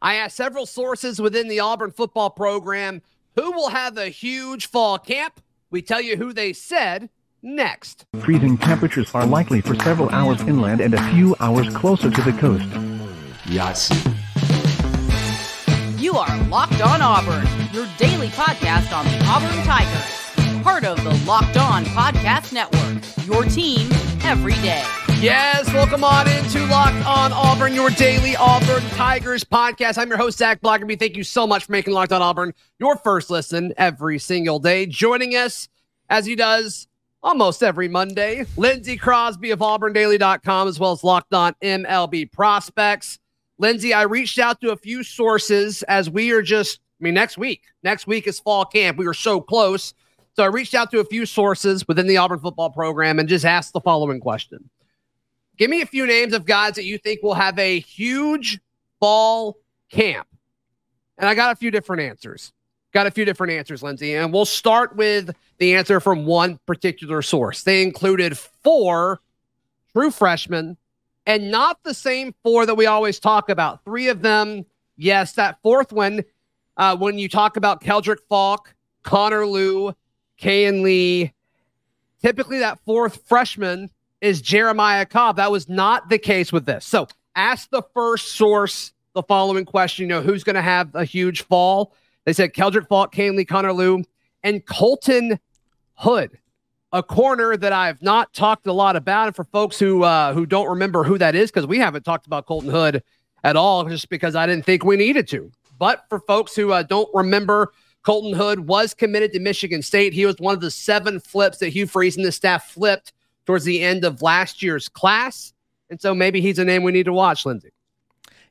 I asked several sources within the Auburn football program who will have a huge fall camp. We tell you who they said next. Freezing temperatures are likely for several hours inland and a few hours closer to the coast. Yes. You are Locked On Auburn, your daily podcast on the Auburn Tigers. Part of the Locked On Podcast Network, your team every day. Yes, welcome on into Locked On Auburn, your daily Auburn Tigers podcast. I'm your host, Zac Blackerby. Thank you so much for making Locked On Auburn your first listen every single day. Joining us, as he does almost every Monday, Lindsay Crosby of AuburnDaily.com, as well as Locked On MLB Prospects. Lindsay, I reached out to a few sources as we are just, I mean, next week. Next week is fall camp. We are so close. So I reached out to a few sources within the Auburn football program and just asked the following question Give me a few names of guys that you think will have a huge fall camp. And I got a few different answers. Got a few different answers, Lindsay. And we'll start with the answer from one particular source. They included four true freshmen and not the same four that we always talk about. Three of them, yes, that fourth one, uh, when you talk about Keldric Faulk, Connor Lew, and Lee, typically that fourth freshman is Jeremiah Cobb. That was not the case with this. So ask the first source the following question, you know, who's going to have a huge fall? They said Keldric Faulk, Kayin Lee, Connor Lew, and Colton Hood, a corner that I've not talked a lot about. And for folks who uh, who don't remember who that is, because we haven't talked about Colton Hood at all, just because I didn't think we needed to. But for folks who uh, don't remember, Colton Hood was committed to Michigan State. He was one of the seven flips that Hugh Freeze and the staff flipped towards the end of last year's class. And so maybe he's a name we need to watch, Lindsay.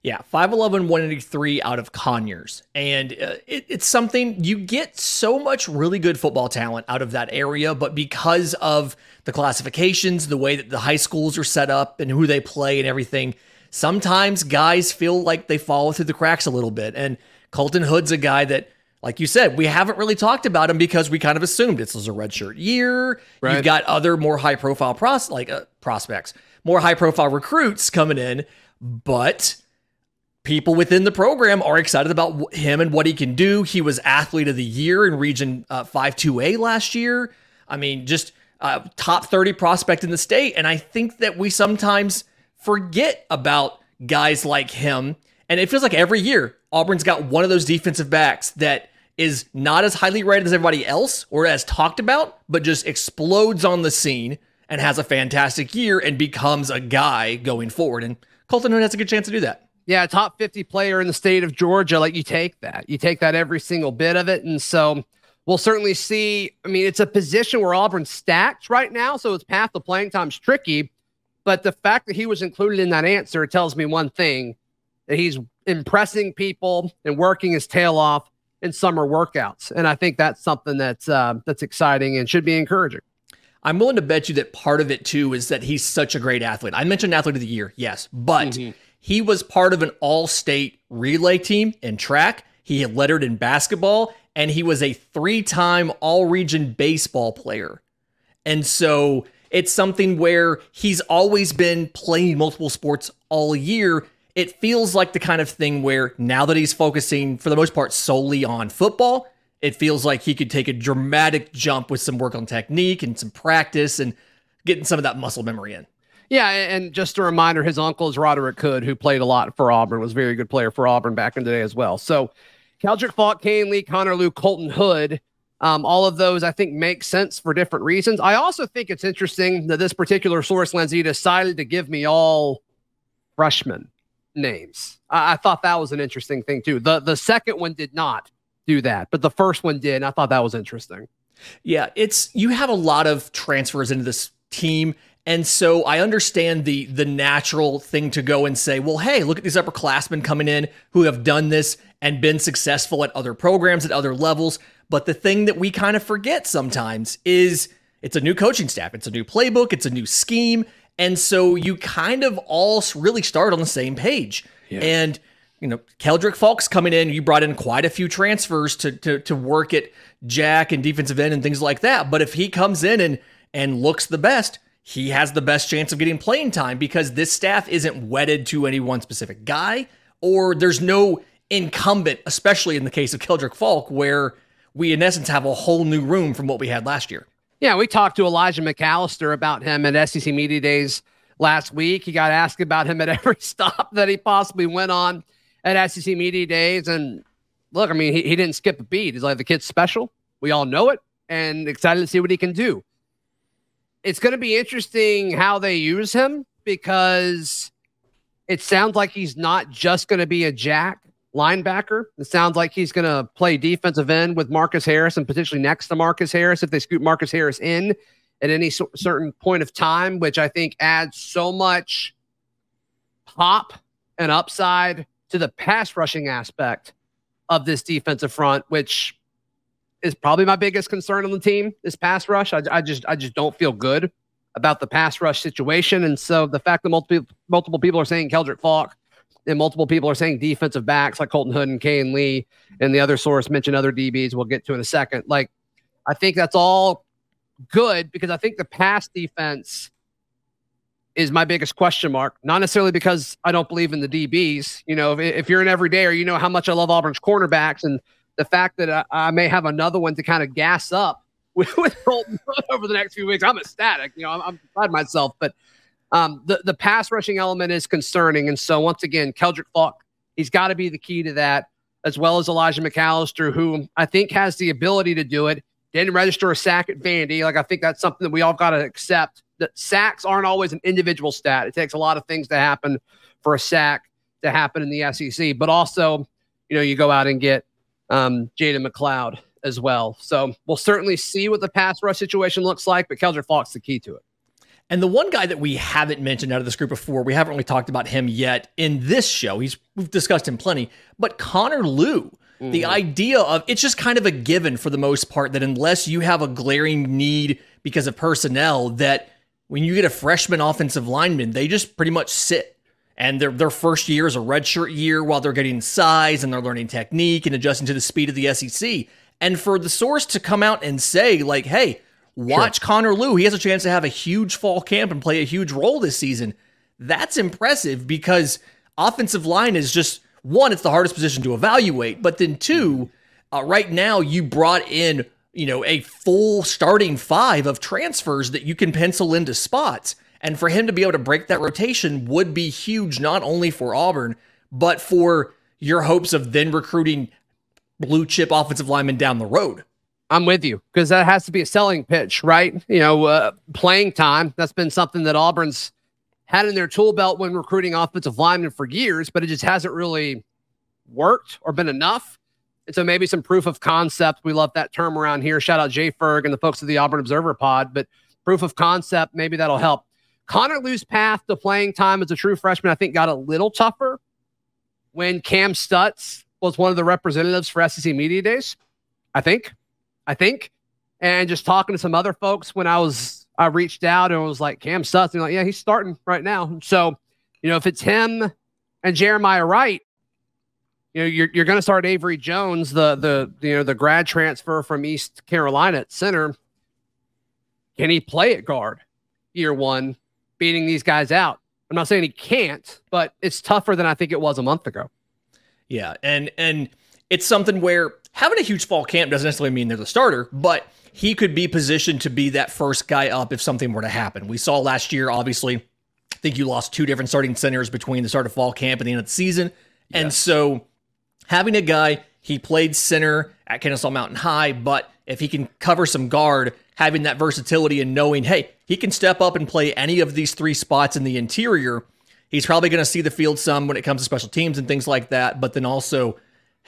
Yeah, 5'11, 183 out of Conyers. And uh, it, it's something you get so much really good football talent out of that area, but because of the classifications, the way that the high schools are set up, and who they play and everything, sometimes guys feel like they fall through the cracks a little bit. And Colton Hood's a guy that like you said, we haven't really talked about him because we kind of assumed this was a redshirt year. Right. You've got other more high profile pros like uh, prospects, more high profile recruits coming in, but people within the program are excited about him and what he can do. He was athlete of the year in Region uh, 5-2A last year. I mean, just uh, top 30 prospect in the state. And I think that we sometimes forget about guys like him. And it feels like every year Auburn's got one of those defensive backs that is not as highly rated as everybody else or as talked about, but just explodes on the scene and has a fantastic year and becomes a guy going forward. And Colton Hood has a good chance to do that. Yeah, top 50 player in the state of Georgia. Like you take that, you take that every single bit of it. And so we'll certainly see. I mean, it's a position where Auburn's stacked right now. So its path to playing time's tricky. But the fact that he was included in that answer tells me one thing that he's impressing people and working his tail off in summer workouts. And I think that's something that's uh, that's exciting and should be encouraging. I'm willing to bet you that part of it too is that he's such a great athlete. I mentioned athlete of the year, yes, but mm-hmm. he was part of an all-state relay team in track. He had lettered in basketball, and he was a three-time all-region baseball player. And so it's something where he's always been playing multiple sports all year it feels like the kind of thing where now that he's focusing for the most part solely on football, it feels like he could take a dramatic jump with some work on technique and some practice and getting some of that muscle memory in. Yeah, and just a reminder, his uncle is Roderick Hood, who played a lot for Auburn, was a very good player for Auburn back in the day as well. So Keldric Faulk, Kayin Lee, Connor Lew, Colton Hood, um, all of those I think make sense for different reasons. I also think it's interesting that this particular source, Lindsay, decided to give me all freshmen names. I, I thought that was an interesting thing too. The the second one did not do that, but the first one did. And I thought that was interesting. Yeah, it's you have a lot of transfers into this team. And so I understand the the natural thing to go and say, well, hey, look at these upperclassmen coming in who have done this and been successful at other programs at other levels. But the thing that we kind of forget sometimes is it's a new coaching staff, it's a new playbook, it's a new scheme, and so you kind of all really start on the same page. Yeah. And you know, Keldric Faulk's coming in. You brought in quite a few transfers to, to to work at Jack and defensive end and things like that. But if he comes in and and looks the best, he has the best chance of getting playing time because this staff isn't wedded to any one specific guy, or there's no incumbent, especially in the case of Keldric Faulk, where we in essence have a whole new room from what we had last year. Yeah, we talked to Elijah McAllister about him at SEC Media Days last week. He got asked about him at every stop that he possibly went on at SEC Media Days. And look, I mean, he, he didn't skip a beat. He's like, the kid's special. We all know it and excited to see what he can do. It's going to be interesting how they use him because it sounds like he's not just going to be a jack linebacker. It sounds like he's going to play defensive end with Marcus Harris and potentially next to Marcus Harris if they scoot Marcus Harris in at any so- certain point of time, which I think adds so much pop and upside to the pass rushing aspect of this defensive front, which is probably my biggest concern on the team. This pass rush, I, I just I just don't feel good about the pass rush situation, and so the fact that multiple multiple people are saying Keldric Faulk and multiple people are saying defensive backs like Colton Hood and Kayin Lee, and the other source mentioned other DBs. We'll get to in a second. Like, I think that's all good because I think the pass defense is my biggest question mark. Not necessarily because I don't believe in the DBs. You know, if, if you're an everyday or you know how much I love Auburn's cornerbacks and the fact that I, I may have another one to kind of gas up with, with Colton over the next few weeks, I'm ecstatic. You know, I'm, I'm proud myself, but um, the the pass rushing element is concerning, and so once again, Keldric Faulk, he's got to be the key to that, as well as Elijah McAllister, who I think has the ability to do it. Didn't register a sack at Vandy. Like I think that's something that we all got to accept. That sacks aren't always an individual stat. It takes a lot of things to happen for a sack to happen in the SEC. But also, you know, you go out and get um, Jalen McLeod as well. So we'll certainly see what the pass rush situation looks like. But Keldric Faulk's the key to it. And the one guy that we haven't mentioned out of this group before, we haven't really talked about him yet in this show. He's we've discussed him plenty, but Connor Lew. Mm-hmm. The idea of it's just kind of a given for the most part that unless you have a glaring need because of personnel, that when you get a freshman offensive lineman, they just pretty much sit. And their their first year is a redshirt year while they're getting size and they're learning technique and adjusting to the speed of the SEC. And for the source to come out and say, like, hey, Watch sure. Connor Lew. He has a chance to have a huge fall camp and play a huge role this season. That's impressive because offensive line is just one, it's the hardest position to evaluate. But then two, uh, right now you brought in, you know, a full starting five of transfers that you can pencil into spots. And for him to be able to break that rotation would be huge, not only for Auburn, but for your hopes of then recruiting blue chip offensive linemen down the road. I'm with you because that has to be a selling pitch, right? You know, uh, playing time. That's been something that Auburn's had in their tool belt when recruiting offensive linemen for years, but it just hasn't really worked or been enough. And so maybe some proof of concept. We love that term around here. Shout out Jay Ferg and the folks of the Auburn Observer Pod, but proof of concept, maybe that'll help. Connor Lew's path to playing time as a true freshman, I think, got a little tougher when Kam Stutts was one of the representatives for SEC Media Days. I think. I think. And just talking to some other folks when I was I reached out and was like Kam Stutts, and like, yeah, he's starting right now. So, you know, if it's him and Jeremiah Wright, you know, you're you're going to start Avery Jones, the the you know the grad transfer from East Carolina at center. Can he play at guard year one, beating these guys out? I'm not saying he can't, but it's tougher than I think it was a month ago. Yeah, and and it's something where having a huge fall camp doesn't necessarily mean they're the starter, but he could be positioned to be that first guy up if something were to happen. We saw last year, obviously, I think you lost two different starting centers between the start of fall camp and the end of the season. Yes. And so having a guy, he played center at Kennesaw Mountain High, but if he can cover some guard, having that versatility and knowing, hey, he can step up and play any of these three spots in the interior. He's probably going to see the field some when it comes to special teams and things like that, but then also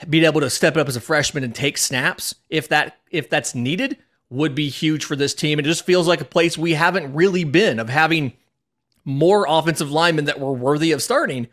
being able to step up as a freshman and take snaps if that if that's needed would be huge for this team. It just feels like a place we haven't really been of having more offensive linemen that were worthy of starting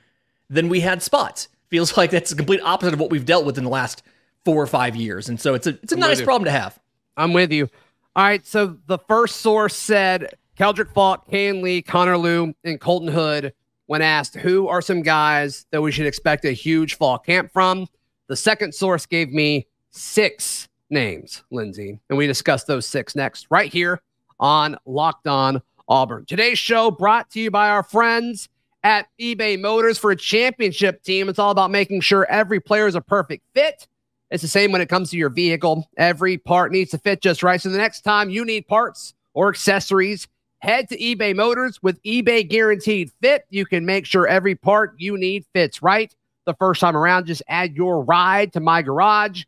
than we had spots. Feels like that's the complete opposite of what we've dealt with in the last four or five years. And so it's a it's a I'm nice problem to have. I'm with you. All right. So the first source said Keldric Faulk, Kayin Lee, Connor Lew, and Colton Hood when asked who are some guys that we should expect a huge fall camp from. The second source gave me six names, Lindsay, and we discussed those six next right here on Locked On Auburn. Today's show brought to you by our friends at eBay Motors for a championship team. It's all about making sure every player is a perfect fit. It's the same when it comes to your vehicle. Every part needs to fit just right. So the next time you need parts or accessories, head to eBay Motors with eBay Guaranteed Fit. You can make sure every part you need fits right the first time around. Just add your ride to my garage.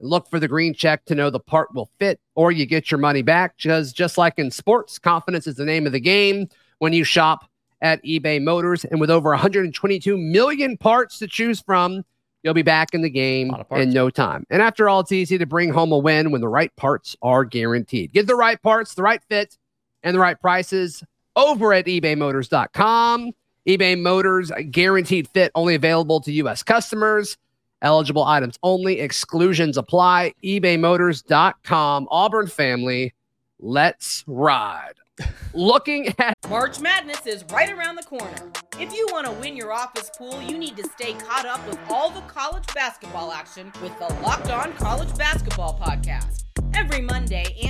Look for the green check to know the part will fit or you get your money back. Because just like in sports, confidence is the name of the game when you shop at eBay Motors. And with over 122 million parts to choose from, you'll be back in the game in no time. And after all, it's easy to bring home a win when the right parts are guaranteed. Get the right parts, the right fit, and the right prices over at ebaymotors.com. eBay Motors uh, guaranteed fit only available to U.S. customers. Eligible items only. Exclusions apply. ebaymotors.com. Auburn family, let's ride. Looking at March Madness is right around the corner. If you want to win your office pool, you need to stay caught up with all the college basketball action with the Locked On College Basketball Podcast. Every Monday, and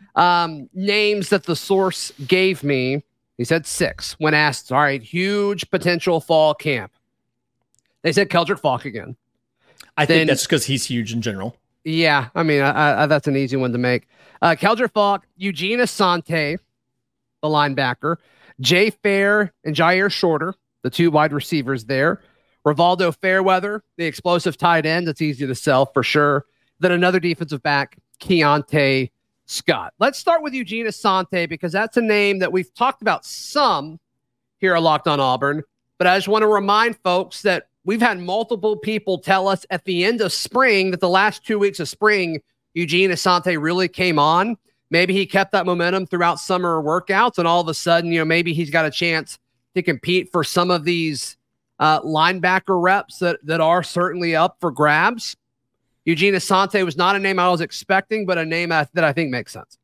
um, names that the source gave me, he said six when asked, all right, huge potential fall camp. They said Keldric Faulk again. I Then- think that's because he's huge in general. Yeah, I mean, I, I, that's an easy one to make. Uh, Keldric Faulk, Eugene Asante, the linebacker, Jay Fair and Jyaire Shorter, the two wide receivers there. Rivaldo Fairweather, the explosive tight end. That's easy to sell for sure. Then another defensive back, Keionta Scott. Let's start with Eugene Asante because that's a name that we've talked about some here at Locked on Auburn. But I just want to remind folks that we've had multiple people tell us at the end of spring that the last two weeks of spring, Eugene Asante really came on. Maybe he kept that momentum throughout summer workouts, and all of a sudden, you know, maybe he's got a chance to compete for some of these uh, linebacker reps that that are certainly up for grabs. Eugene Asante was not a name I was expecting, but a name that I think makes sense.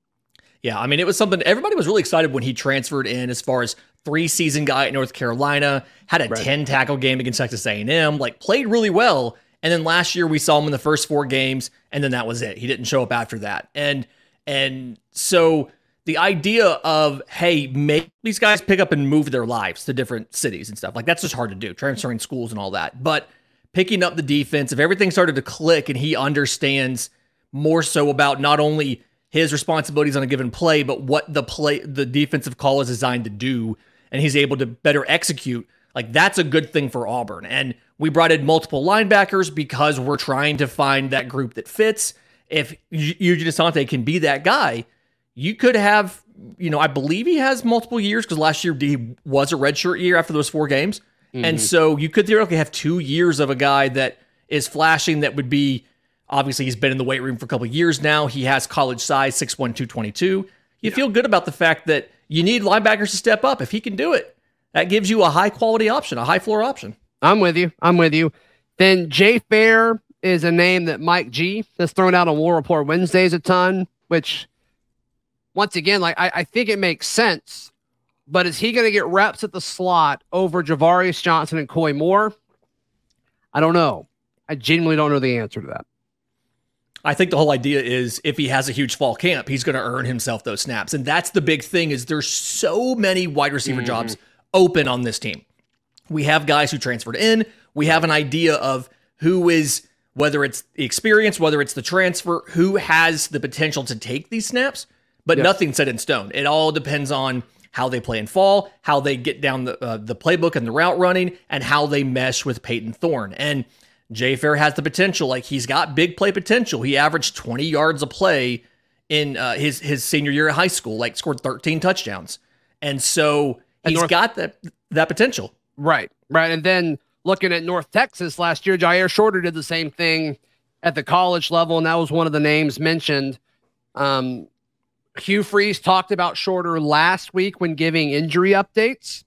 Yeah, I mean, it was something everybody was really excited when he transferred in as far as three season guy at North Carolina, had a Right. 10 tackle game against Texas A&M, like played really well. And then last year we saw him in the first four games and then that was it. He didn't show up after that. And and so the idea of hey, make these guys pick up and move their lives to different cities and stuff. Like that's just hard to do, transferring schools and all that. But picking up the defense, if everything started to click and he understands more so about not only his responsibilities on a given play, but what the play the defensive call is designed to do, and he's able to better execute. Like that's a good thing for Auburn. And we brought in multiple linebackers because we're trying to find that group that fits. If Eu- Eugene Asante can be that guy, you could have, you know, I believe he has multiple years because last year he was a redshirt year after those four games. And mm-hmm. so you could theoretically have two years of a guy that is flashing that would be obviously he's been in the weight room for a couple of years now. He has college size, 6'1, 222. You feel good about the fact that you need linebackers to step up. If he can do it, that gives you a high quality option, a high floor option. I'm with you. I'm with you. Then Jay Fair is a name that Mike G has thrown out on War Report Wednesdays a ton, which once again, like I, I think it makes sense. But is he going to get reps at the slot over Javarius Johnson and Koy Moore? I don't know. I genuinely don't know the answer to that. I think the whole idea is if he has a huge fall camp, he's going to earn himself those snaps. And that's the big thing is there's so many wide receiver mm-hmm. jobs open on this team. We have guys who transferred in. We have an idea of who is whether it's the experience, whether it's the transfer, who has the potential to take these snaps, but nothing set in stone. It all depends on how they play in fall, how they get down the uh, the playbook and the route running, and how they mesh with Payton Thorne. And Jay Fair has the potential. Like he's got big play potential. He averaged 20 yards a play in uh, his his senior year of high school. Like scored 13 touchdowns, and so And he's North- got that that potential. Right, right. And then looking at North Texas last year, Jyaire Shorter did the same thing at the college level, and that was one of the names mentioned. Um, Hugh Freeze talked about Shorter last week when giving injury updates.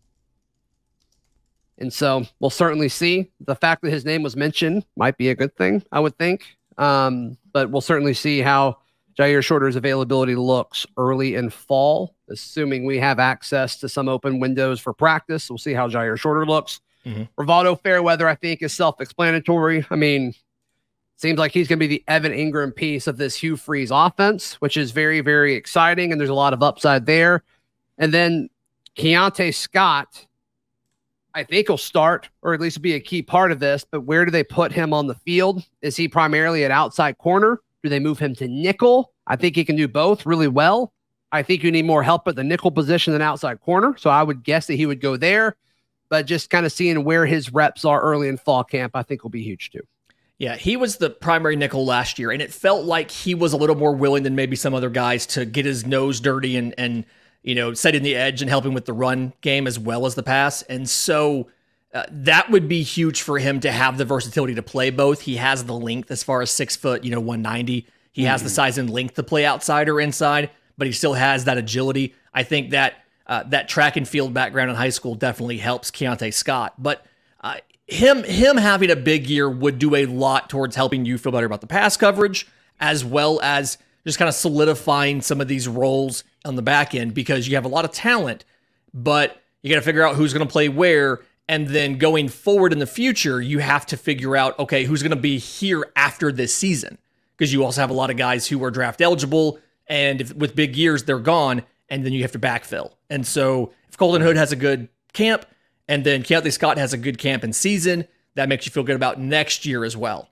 And so we'll certainly see. The fact that his name was mentioned might be a good thing, I would think. Um, but we'll certainly see how Jyaire Shorter's availability looks early in fall, assuming we have access to some open windows for practice. We'll see how Jyaire Shorter looks. Mhm. Rivaldo Fairweather, I think, is self explanatory. I mean, seems like he's going to be the Evan Engram piece of this Hugh Freeze offense, which is very, very exciting. And there's a lot of upside there. And then Keionta Scott, I think will start or at least be a key part of this. But where do they put him on the field? Is he primarily an outside corner? Do they move him to nickel? I think he can do both really well. I think you need more help at the nickel position than outside corner. So I would guess that he would go there. But just kind of seeing where his reps are early in fall camp, I think will be huge too. Yeah, he was the primary nickel last year, and it felt like he was a little more willing than maybe some other guys to get his nose dirty and and you know setting the edge and helping with the run game as well as the pass. And so uh, that would be huge for him to have the versatility to play both. He has the length as far as six foot, you know, one ninety. He has the size and length to play outside or inside, but he still has that agility. I think that uh, that track and field background in high school definitely helps Keionta Scott, but. Him him having a big year would do a lot towards helping you feel better about the pass coverage as well as just kind of solidifying some of these roles on the back end because you have a lot of talent but you got to figure out who's going to play where and then going forward in the future you have to figure out okay who's going to be here after this season because you also have a lot of guys who are draft eligible and if, with big years they're gone and then you have to backfill. And so if Colton Hood has a good camp and then Keionta Scott has a good camp and season. That makes you feel good about next year as well.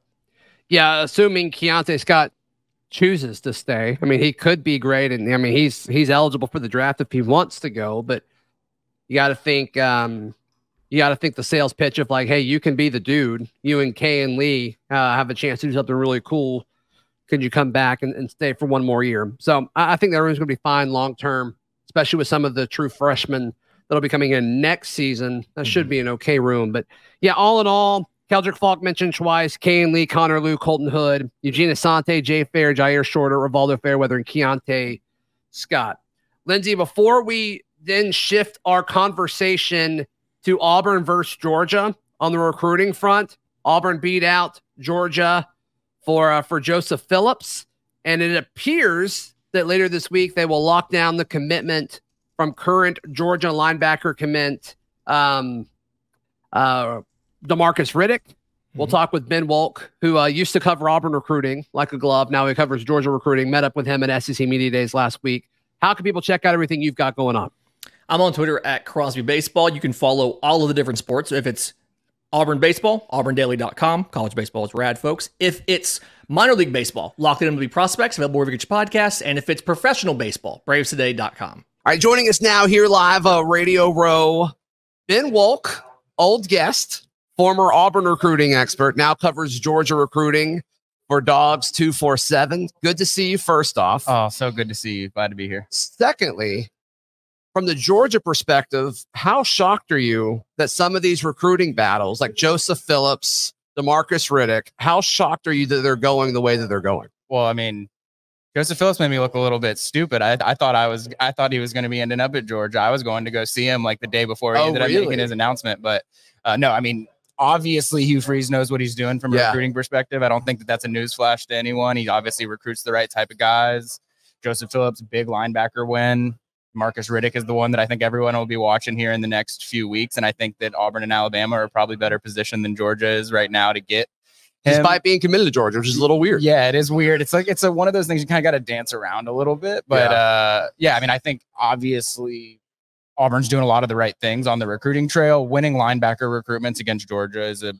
Yeah, assuming Keionta Scott chooses to stay. I mean, he could be great, and I mean, he's he's eligible for the draft if he wants to go. But you got to think, um, you got to think the sales pitch of like, hey, you can be the dude. You and Kayin Lee uh, have a chance to do something really cool. Could you come back and, and stay for one more year? So I, I think that room's going to be fine long term, especially with some of the true freshmen that'll be coming in next season. That should be an okay room. But yeah, all in all, Keldric Faulk mentioned twice, Kayin Lee, Connor Lew, Colton Hood, Eugene Asante, Jay Fair, Jyaire Shorter, Rivaldo Fairweather, and Keionta Scott. Lindsay, before we then shift our conversation to Auburn versus Georgia on the recruiting front, Auburn beat out Georgia for uh, for Joseph Phillips, and it appears that later this week they will lock down the commitment from current Georgia linebacker commit um, uh, Demarcus Riddick. We'll Mhm. talk with Ben Wolk, who uh, used to cover Auburn recruiting like a glove. Now he covers Georgia recruiting. Met up with him at SEC Media Days last week. How can people check out everything you've got going on? I'm on Twitter at Crosby Baseball. You can follow all of the different sports. If it's Auburn baseball, auburndaily.com. College baseball is rad, folks. If it's minor league baseball, locked in MLB prospects, available wherever you get your podcasts. And if it's professional baseball, bravestoday.com. All right, joining us now here live, uh, Radio Row, Ben Wolk, old guest, former Auburn recruiting expert, now covers Georgia recruiting for Dawgs 247. Good to see you, first off. Oh, so good to see you. Glad to be here. Secondly, from the Georgia perspective, how shocked are you that some of these recruiting battles, like Joseph Phillips, Demarcus Riddick, how shocked are you that they're going the way that they're going? Well, I mean, Joseph Phillips made me look a little bit stupid. I, I thought I was I thought he was going to be ending up at Georgia. I was going to go see him like the day before he Oh, ended up really? making his announcement. But uh, no, I mean, obviously Hugh Freeze knows what he's doing from a Yeah. recruiting perspective. I don't think that that's a newsflash to anyone. He obviously recruits the right type of guys. Joseph Phillips, big linebacker win. Marcus Riddick is the one that I think everyone will be watching here in the next few weeks. And I think that Auburn and Alabama are probably better positioned than Georgia is right now to get him. Despite being committed to Georgia, which is a little weird. Yeah, it is weird. It's like it's a, one of those things you kind of got to dance around a little bit. But Yeah. uh, yeah, I mean, I think obviously Auburn's doing a lot of the right things on the recruiting trail. Winning linebacker recruitments against Georgia is a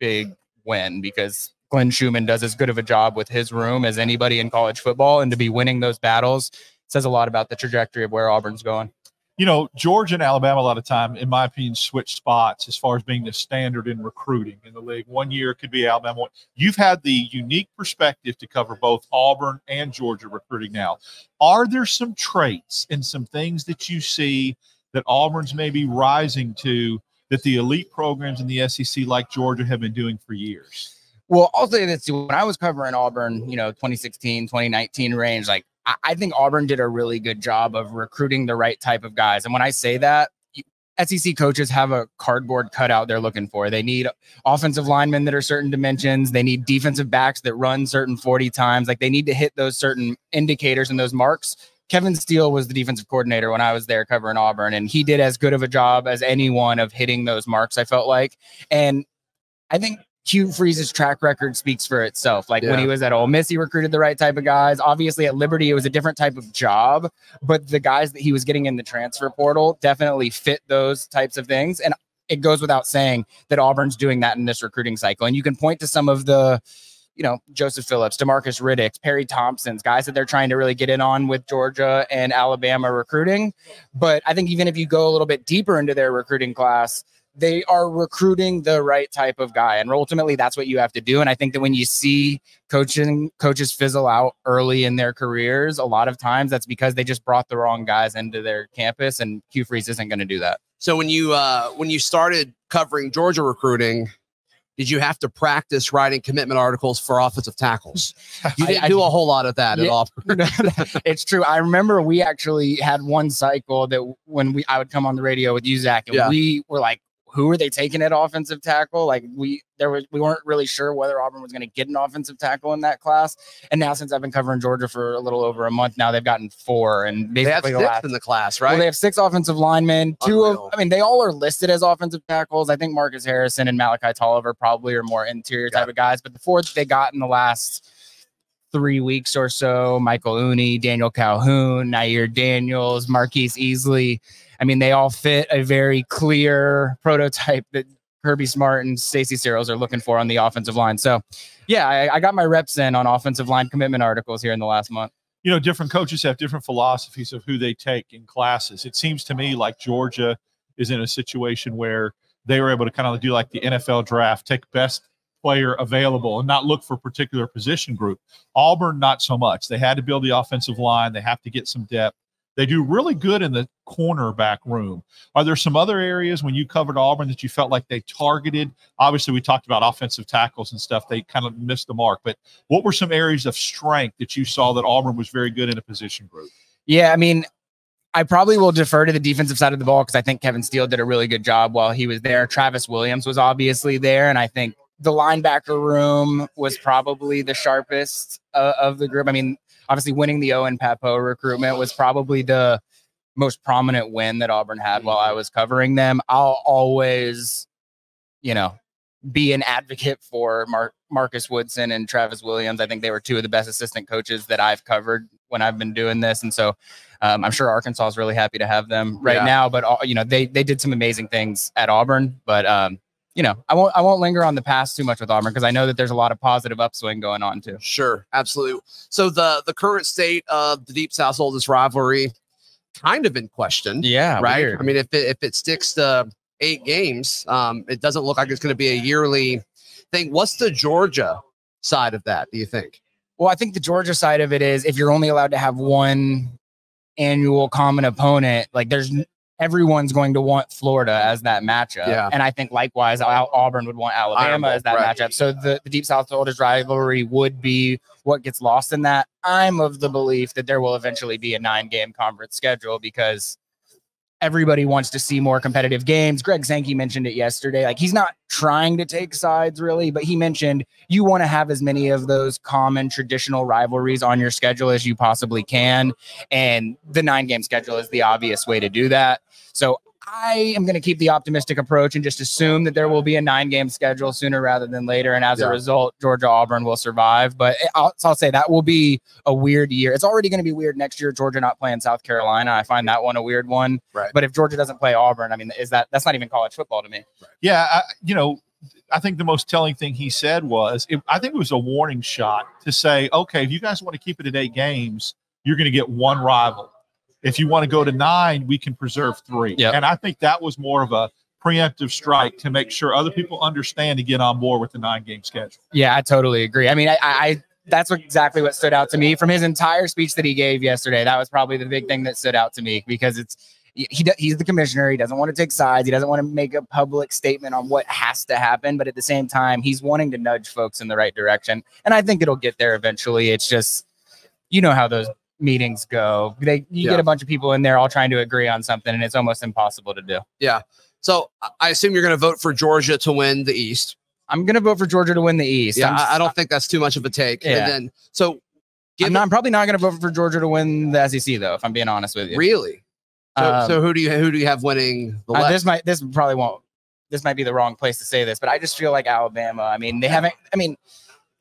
big win because Glenn Schumann does as good of a job with his room as anybody in college football, and to be winning those battles says a lot about the trajectory of where Auburn's going. You know, Georgia and Alabama a lot of time, in my opinion, switch spots as far as being the standard in recruiting in the league. One year could be Alabama. You've had the unique perspective to cover both Auburn and Georgia recruiting now. Are there some traits and some things that you see that Auburn's maybe rising to that the elite programs in the SEC like Georgia have been doing for years? Well, I'll say this too. When I was covering Auburn, you know, 2016, 2019 range, like I, think Auburn did a really good job of recruiting the right type of guys. And when I say that, SEC coaches have a cardboard cutout they're looking for. They need offensive linemen that are certain dimensions. They need defensive backs that run certain 40 times. Like they need to hit those certain indicators and those marks. Kevin Steele was the defensive coordinator when I was there covering Auburn, and he did as good of a job as anyone of hitting those marks, I felt like. And I think Hugh Freeze's track record speaks for itself. Like when he was at Ole Miss, he recruited the right type of guys. Obviously, at Liberty, it was a different type of job, but the guys that he was getting in the transfer portal definitely fit those types of things. And it goes without saying that Auburn's doing that in this recruiting cycle. And you can point to some of the, you know, Joseph Phillips, Demarcus Riddick, Perry Thompson's guys that they're trying to really get in on with Georgia and Alabama recruiting. But I think even if you go a little bit deeper into their recruiting class, they are recruiting the right type of guy. And ultimately that's what you have to do. And I think that when you see coaching coaches fizzle out early in their careers, a lot of times that's because they just brought the wrong guys into their campus and Hugh Freeze isn't going to do that. So when you uh when you started covering Georgia recruiting, did you have to practice writing commitment articles for offensive tackles? You didn't I- do a whole lot of that at Yeah. Auburn. it's true. I remember we actually had one cycle that when we I would come on the radio with you, Zac, and Yeah. we were like, who are they taking at offensive tackle? Like we there was we weren't really sure whether Auburn was going to get an offensive tackle in that class. And now since I've been covering Georgia for a little over a month now, they've gotten four and They have basically the six last in the class, well, right? they have six offensive linemen. Two Unreal. of, I mean, they all are listed as offensive tackles. I think Marcus Harrison and Malachi Toliver probably are more interior type of guys. But the four that they got in the last three weeks or so, Michael Uini, Daniel Calhoun, Nyier Daniels, Marques Easley. I mean, they all fit a very clear prototype that Kirby Smart and Stacy Searels are looking for on the offensive line. So, yeah, I, I got my reps in on offensive line commitment articles here in the last month. you know, different coaches have different philosophies of who they take in classes. It seems to me like Georgia is in a situation where they were able to kind of do like the NFL draft, take best player available and not look for a particular position group. Auburn, not so much. They had to build the offensive line, they have to get some depth. They do really good in the cornerback room. Are there some other areas when you covered Auburn that you felt like they targeted? Obviously, we talked about offensive tackles and stuff. They kind of missed the mark. But what were some areas of strength that you saw that Auburn was very good in a position group? Yeah, I mean, I probably will defer to the defensive side of the ball because I think Kevin Steele did a really good job while he was there. Travis Williams was obviously there, and I think the linebacker room was probably the sharpest uh, of the group. I mean, obviously, winning the Owen Pappoe recruitment was probably the most prominent win that Auburn had while I was covering them. I'll always, you know, be an advocate for Mar- Marcus Woodson and Travis Williams. I think they were two of the best assistant coaches that I've covered when I've been doing this, and so um, I'm sure Arkansas is really happy to have them right Yeah. now. But uh, you know, they they did some amazing things at Auburn, but um, you know, I won't I won't linger on the past too much with Auburn because I know that there's a lot of positive upswing going on too. Sure, absolutely. So the the current state of the Deep South's oldest rivalry, kind of in question, Yeah, right? weird. I mean, if it if it sticks to eight games, um, it doesn't look like it's going to be a yearly thing. What's the Georgia side of that? Do you think? Well, I think the Georgia side of it is if you're only allowed to have one annual common opponent, like there's everyone's going to want Florida as that matchup. Yeah. And I think likewise, Al- Auburn would want Alabama as that right. matchup. So the, the Deep South oldest rivalry would be what gets lost in that. I'm of the belief that there will eventually be a nine game conference schedule because everybody wants to see more competitive games. Greg Sankey mentioned it yesterday. Like he's not trying to take sides really, but he mentioned you want to have as many of those common traditional rivalries on your schedule as you possibly can. And the nine game schedule is the obvious way to do that. So I am going to keep the optimistic approach and just assume that there will be a nine game schedule sooner rather than later. And as Yeah. a result, Georgia Auburn will survive. But eh, I'll, I'll say that will be a weird year. It's already going to be weird next year. Georgia not playing South Carolina. I find that one a weird one. Right. But if Georgia doesn't play Auburn, I mean, is that that's not even college football to me? Yeah, I, you know, I think the most telling thing he said was, it, I think it was a warning shot to say, okay, if you guys want to keep it at eight games, you're going to get one rival. If you want to go to nine, we can preserve three. Yep. And I think that was more of a preemptive strike to make sure other people understand to get on board with the nine game schedule. Yeah, I totally agree. I mean, I, I that's what, exactly what stood out to me from his entire speech that he gave yesterday. That was probably the big thing that stood out to me because it's he- he's the commissioner. He doesn't want to take sides. He doesn't want to make a public statement on what has to happen. But at the same time, he's wanting to nudge folks in the right direction, and I think it'll get there eventually. It's just you know how those meetings go. They you Yeah. get a bunch of people in there all trying to agree on something, and it's almost impossible to do. Yeah. So I- assume you're going to vote for Georgia to win the East. I'm gonna vote for Georgia to win the East. Yeah, I'm, I, don't think that's too much of a take. Yeah. And then, so I'm, not, I'm probably not gonna vote for Georgia to win the SEC though. If I'm being honest with you, really. So, Um, so who do you who do you have winning the Uh, this might this probably won't this might be the wrong place to say this, but I just feel like Alabama. I mean, they haven't. I mean,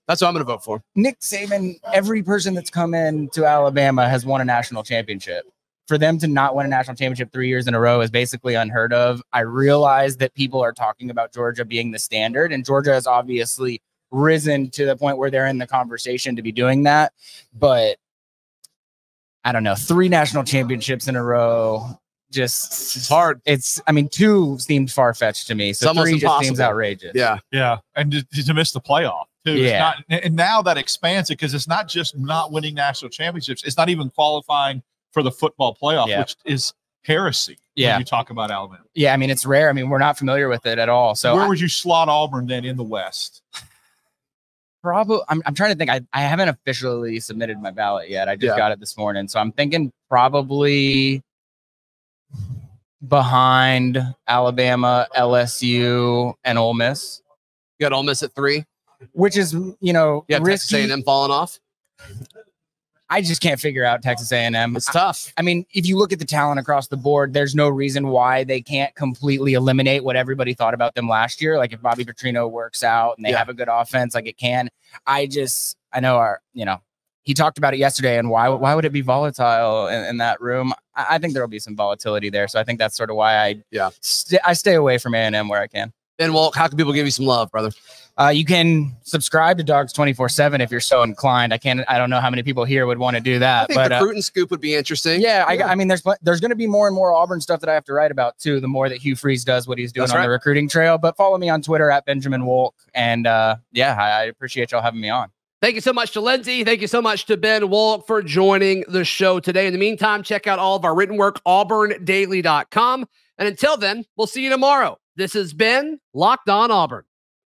That's what I'm going to vote for. Nick Saban. Every person that's come in to Alabama has won a national championship. For them to not win a national championship three years in a row is basically unheard of. I realize that people are talking about Georgia being the standard, and Georgia has obviously risen to the point where they're in the conversation to be doing that. But I don't know, three national championships in a row. Just It's hard. it's I mean two seemed far fetched to me. So almost three just seems outrageous. Yeah. Yeah, and to, to miss the playoff too. Yeah. It's not, and now that expands it because it's not just not winning national championships; it's not even qualifying for the football playoff, Yeah. which is heresy. Yeah. when you talk about Alabama. Yeah, I mean it's rare. I mean we're not familiar with it at all. So Where I, would you slot Auburn then in the West? probably I'm, I'm trying to think. I, I haven't officially submitted my ballot yet. I just Yeah. got it this morning. So I'm thinking probably behind Alabama, LSU, and Ole Miss, You got Ole Miss at three. Which is you know You have Texas. A&M falling off. I just can't figure out Texas A&M. It's tough. I mean, if you look at the talent across the board, there's no reason why they can't completely eliminate what everybody thought about them last year. Like if Bobby Petrino works out and they Yeah. have a good offense, like it can. I just, I know our, you know, he talked about it yesterday, and why, why would it be volatile in, in that room? I, I think there will be some volatility there, so I think that's sort of why I, Yeah. st- I stay away from A and M where I can. And well, how can people give you some love, brother? Uh, you can subscribe to Dawgs twenty four seven if you're so inclined. I can't, I don't know how many people here would want to do I that, think but the uh, fruit and scoop would be interesting. Yeah, I, I mean, there's there's going to be more and more Auburn stuff that I have to write about too. The more that Hugh Freeze does what he's doing That's on right. the recruiting trail. But follow me on Twitter at Benjamin Wolk, and uh, yeah, I, I appreciate y'all having me on. Thank you so much to Lindsay. Thank you so much to Ben Wolk for joining the show today. In the meantime, check out all of our written work, auburndaily.com. And until then, we'll see you tomorrow. This has been Locked On Auburn.